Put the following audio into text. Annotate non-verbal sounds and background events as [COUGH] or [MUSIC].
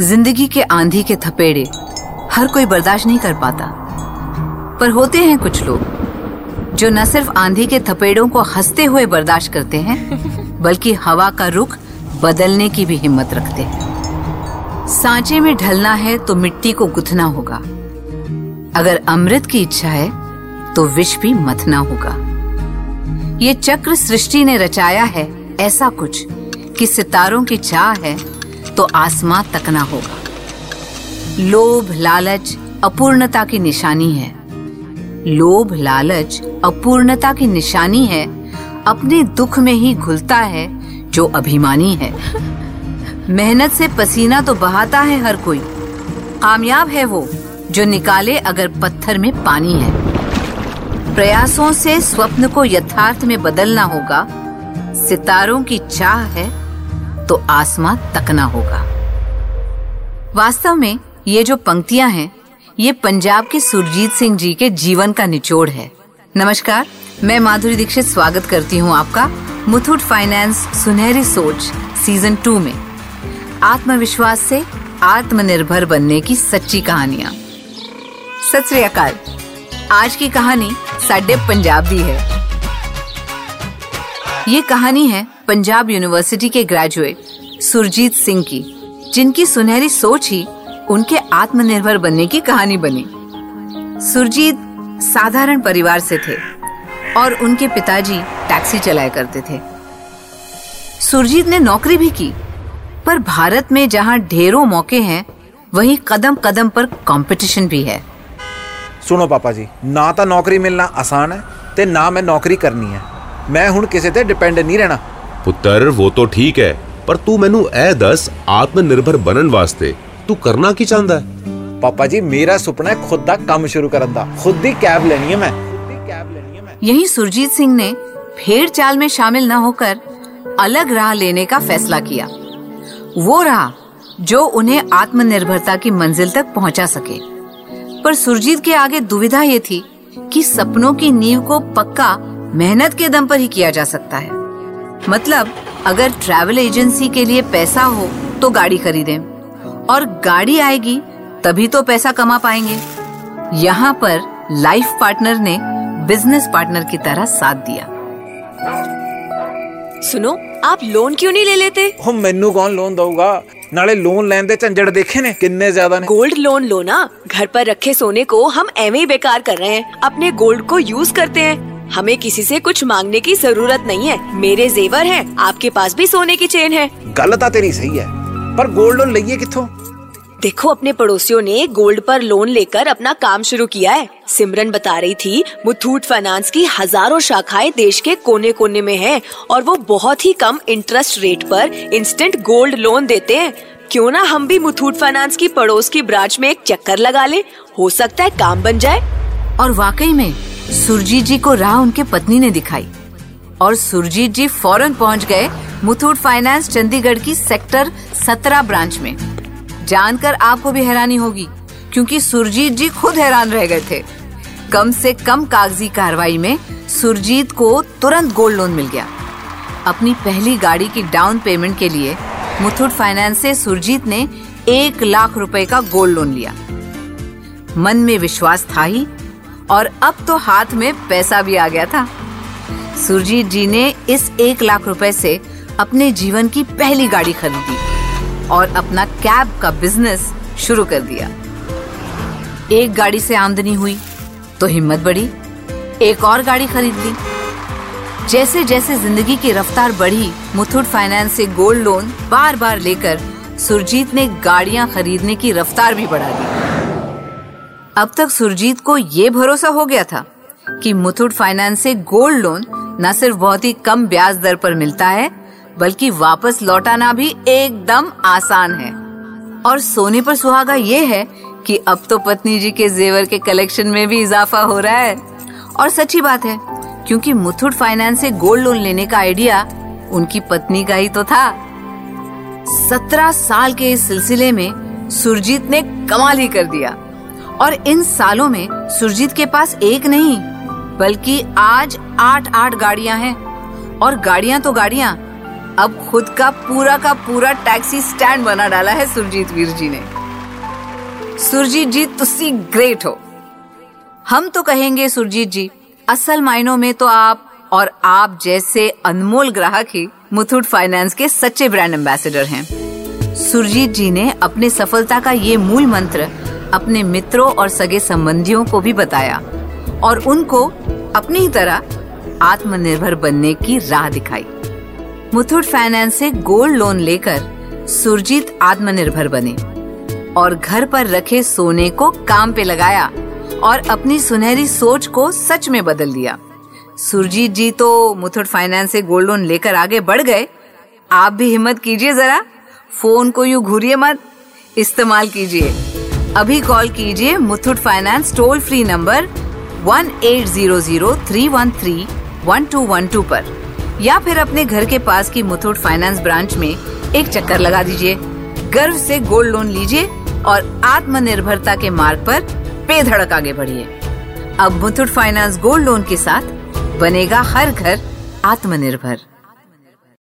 ज़िंदगी के आंधी के थपेड़े। हर कोई बर्दाश्त नहीं कर पाता। पर होते हैं कुछ लोग जो न सिर्फ़ आंधी के थपेड़ों को हँसते हुए बर्दाश्त करते हैं [LAUGHS] बल्कि हवा का रुख बदलने की भी हिम्मत रखते हैं। सांचे में ढलना है तो मिट्टी को गुथना होगा। अगर अमृत की इच्छा है तो विष भी मथना होगा। ये चक्र सृष्टि ने रचाया है ऐसा कुछ कि सितारों की चाह है तो आसमां तकना होगा। लोभ, लालच, अपूर्णता की निशानी है। लोभ, लालच, अपूर्णता की निशानी है। अपने दुख में ही घुलता है जो अभिमानी है। मेहनत से पसीना तो बहाता है हर कोई। कामयाब है वो जो निकाले अगर पत्थर में पानी है। प्रयासों से स्वप्न को यथार्थ में बदलना होगा। सितारों की चाह है तो आसमां तकना होगा। वास्तव में ये जो पंक्तियाँ हैं, ये पंजाब के सुरजीत सिंह जी के जीवन का निचोड़ है। नमस्कार, मैं माधुरी दीक्षित स्वागत करती हूँ आपका मुथुट फाइनेंस सुनहरी सोच सीज़न टू में। आत्मविश्वास से आत्मनिर्भर बनने की सच्ची कहानियाँ। सत आज की कहानी साडे पंजाब है। ये कहानी है पंजाब यूनिवर्सिटी के ग्रेजुएट सुरजीत सिंह की जिनकी सुनहरी सोच ही उनके आत्मनिर्भर बनने की कहानी बनी सुरजीत साधारण परिवार से थे और उनके पिताजी टैक्सी चलाया करते थे सुरजीत ने नौकरी भी की पर भारत में जहाँ ढेरों मौके हैं वहीं कदम कदम पर कंपटीशन भी है ਸੁਣੋ ਪਾਪਾ ਜੀ ਨਾ ਤਾਂ ਨੌਕਰੀ ਮਿਲਣਾ ਆਸਾਨ ਹੈ ਤੇ ਨਾ ਮੈਂ ਨੌਕਰੀ ਕਰਨੀ ਹੈ ਮੈਂ ਹੁਣ ਕਿਸੇ ਤੇ ਡਿਪੈਂਡ ਨਹੀਂ ਰਹਿਣਾ ਪੁੱਤਰ ਉਹ ਤਾਂ ਠੀਕ ਹੈ ਪਰ ਤੂੰ ਮੈਨੂੰ ਇਹ ਦੱਸ ਆਤਮ ਨਿਰਭਰ ਬਣਨ ਵਾਸਤੇ ਤੂੰ ਕਰਨਾ ਕੀ ਚਾਹੁੰਦਾ ਹੈ ਪਾਪਾ ਜੀ ਮੇਰਾ ਸੁਪਨਾ ਹੈ ਖੁਦ ਦਾ ਕੰਮ ਸ਼ੁਰੂ ਕਰਨ ਦਾ ਖੁਦ ਦੀ ਕੈਬ ਲੈਣੀ ਹੈ ਮੈਂ ਖੁਦ ਦੀ ਕੈਬ ਲੈਣੀ ਹੈ ਮੈਂ यही सुरजीत सिंह ने भेड़ चाल में शामिल न होकर अलग राह लेने का फैसला किया वो राह जो उन्हें आत्मनिर्भरता की मंजिल तक पहुंचा सके पर सुरजीत के आगे दुविधा ये थी कि सपनों की नींव को पक्का मेहनत के दम पर ही किया जा सकता है मतलब अगर ट्रैवल एजेंसी के लिए पैसा हो तो गाड़ी खरीदें और गाड़ी आएगी तभी तो पैसा कमा पाएंगे यहाँ पर लाइफ पार्टनर ने बिजनेस पार्टनर की तरह साथ दिया सुनो आप लोन क्यों नहीं ले लेते ਉਹ ਮੈਨੂੰ ਕੌਣ ਲੋਨ ਦਊਗਾ ਨਾਲੇ ਲੋਨ ਲੈਣ ਦੇ ਝੰਜੜ ਦੇਖੇ ਨੇ ਕਿੰਨੇ ਜ਼ਿਆਦਾ ਨੇ गोल्ड लोन लो ना घर पर रखे सोने को हम एवं ही बेकार कर रहे हैं अपने गोल्ड को यूज करते हैं हमें किसी से कुछ मांगने की ज़रूरत नहीं है। मेरे जेवर हैं, आपके पास भी सोने की चेन है। गलत आते तेरी सही है। पर गोल्ड लोन लइए कितो देखो अपने पड़ोसियों ने गोल्ड पर लोन लेकर अपना काम शुरू किया है। सिमरन बता रही थी मुथूट फाइनेंस की हज़ारों शाखाएँ देश के कोने कोने में हैं और वो बहुत ही कम इंटरेस्ट रेट पर इंस्टेंट गोल्ड लोन देते हैं। क्यों ना हम भी मुथूट फाइनेंस की पड़ोस की ब्रांच में एक चक्कर लगा ले? हो सकता है काम बन जाए। और वाकई में सुरजीत जी को राह उनके पत्नी ने दिखाई। और सुरजीत जी फ़ौरन पहुँच गए मुथूट फाइनेंस, चंडीगढ़ की सेक्टर 17 ब्रांच में। जानकर आपको भी हैरानी होगी, क्योंकि सुरजीत जी खुद हैरान रह गए थे। कम से कम कागज़ी कार्रवाई में सुरजीत को तुरंत गोल्ड लोन मिल गया। अपनी पहली गाड़ी की डाउन पेमेंट के लिए मुथूट फाइनेंस से सुरजीत ने एक लाख रुपए का गोल्ड लोन लिया। मन में विश्वास था ही और अब तो हाथ में पैसा भी आ गया था। सुरजीत जी ने इस एक लाख रुपए से अपने जीवन की पहली गाड़ी खरीदी और अपना कैब का बिज़नेस शुरू कर दिया। एक गाड़ी से आमदनी हुई तो हिम्मत बढ़ी। एक और गाड़ी खरीद ली। जैसे जैसे ज़िंदगी की रफ्तार बढ़ी, मुथूट फाइनेंस से गोल्ड लोन बार बार लेकर सुरजीत ने गाड़ियाँ खरीदने की रफ्तार भी बढ़ा दी। अब तक सुरजीत को ये भरोसा हो गया था कि मुथुट फाइनेंस से गोल्ड लोन न सिर्फ़ बहुत ही कम ब्याज दर पर मिलता है, बल्कि वापस लौटाना भी एकदम आसान है। और सोने पर सुहागा ये है कि अब तो पत्नी जी के जेवर के कलेक्शन में भी इजाफा हो रहा है। और सच्ची बात है, क्योंकि मुथुट फाइनेंस से गोल्ड लोन लेने का आइडिया उनकी पत्नी का ही तो था। सत्रह साल के इस सिलसिले में सुरजीत ने कमाल ही कर दिया। और इन सालों में सुरजीत के पास एक नहीं, बल्कि आज आठ आठ गाड़ियाँ हैं। और गाड़ियाँ तो गाड़ियाँ। अब खुद का पूरा का पूरा टैक्सी स्टैंड बना डाला है सुरजीत वीर जी ने। सुरजीत जी, तुसी ग्रेट हो। हम तो कहेंगे, सुरजीत जी, असल मायनों में तो आप और आप जैसे अनमोल ग्राहक ही मुथूट फाइनेंस के सच्चे ब्रांड एम्बेसडर हैं। सुरजीत जी ने अपने सफलता का ये मूल मंत्र अपने मित्रों और सगे संबंधियों को भी बताया और उनको अपनी ही तरह आत्मनिर्भर बनने की राह दिखाई। मुथूट फाइनेंस से गोल्ड लोन लेकर सुरजीत आत्मनिर्भर बने और घर पर रखे सोने को काम पे लगाया और अपनी सुनहरी सोच को सच में बदल दिया। सुरजीत जी तो मुथुट फाइनेंस से गोल्ड लोन लेकर आगे बढ़ गए। आप भी हिम्मत कीजिए जरा। फ़ोन को यूँ घूरिए मत। इस्तेमाल कीजिए। अभी कॉल कीजिए Muthoot finance toll free number one eight zero zero three one three one two one two पर। या फिर अपने घर के पास की मुथुट फाइनेंस ब्रांच में एक चक्कर लगा दीजिए। गर्व से गोल्ड लोन लीजिए और आत्मनिर्भरता के मार्ग पर बेधड़क आगे बढ़िए। अब मुथुट फाइनेंस गोल्ड लोन के साथ बनेगा हर घर आत्मनिर्भर।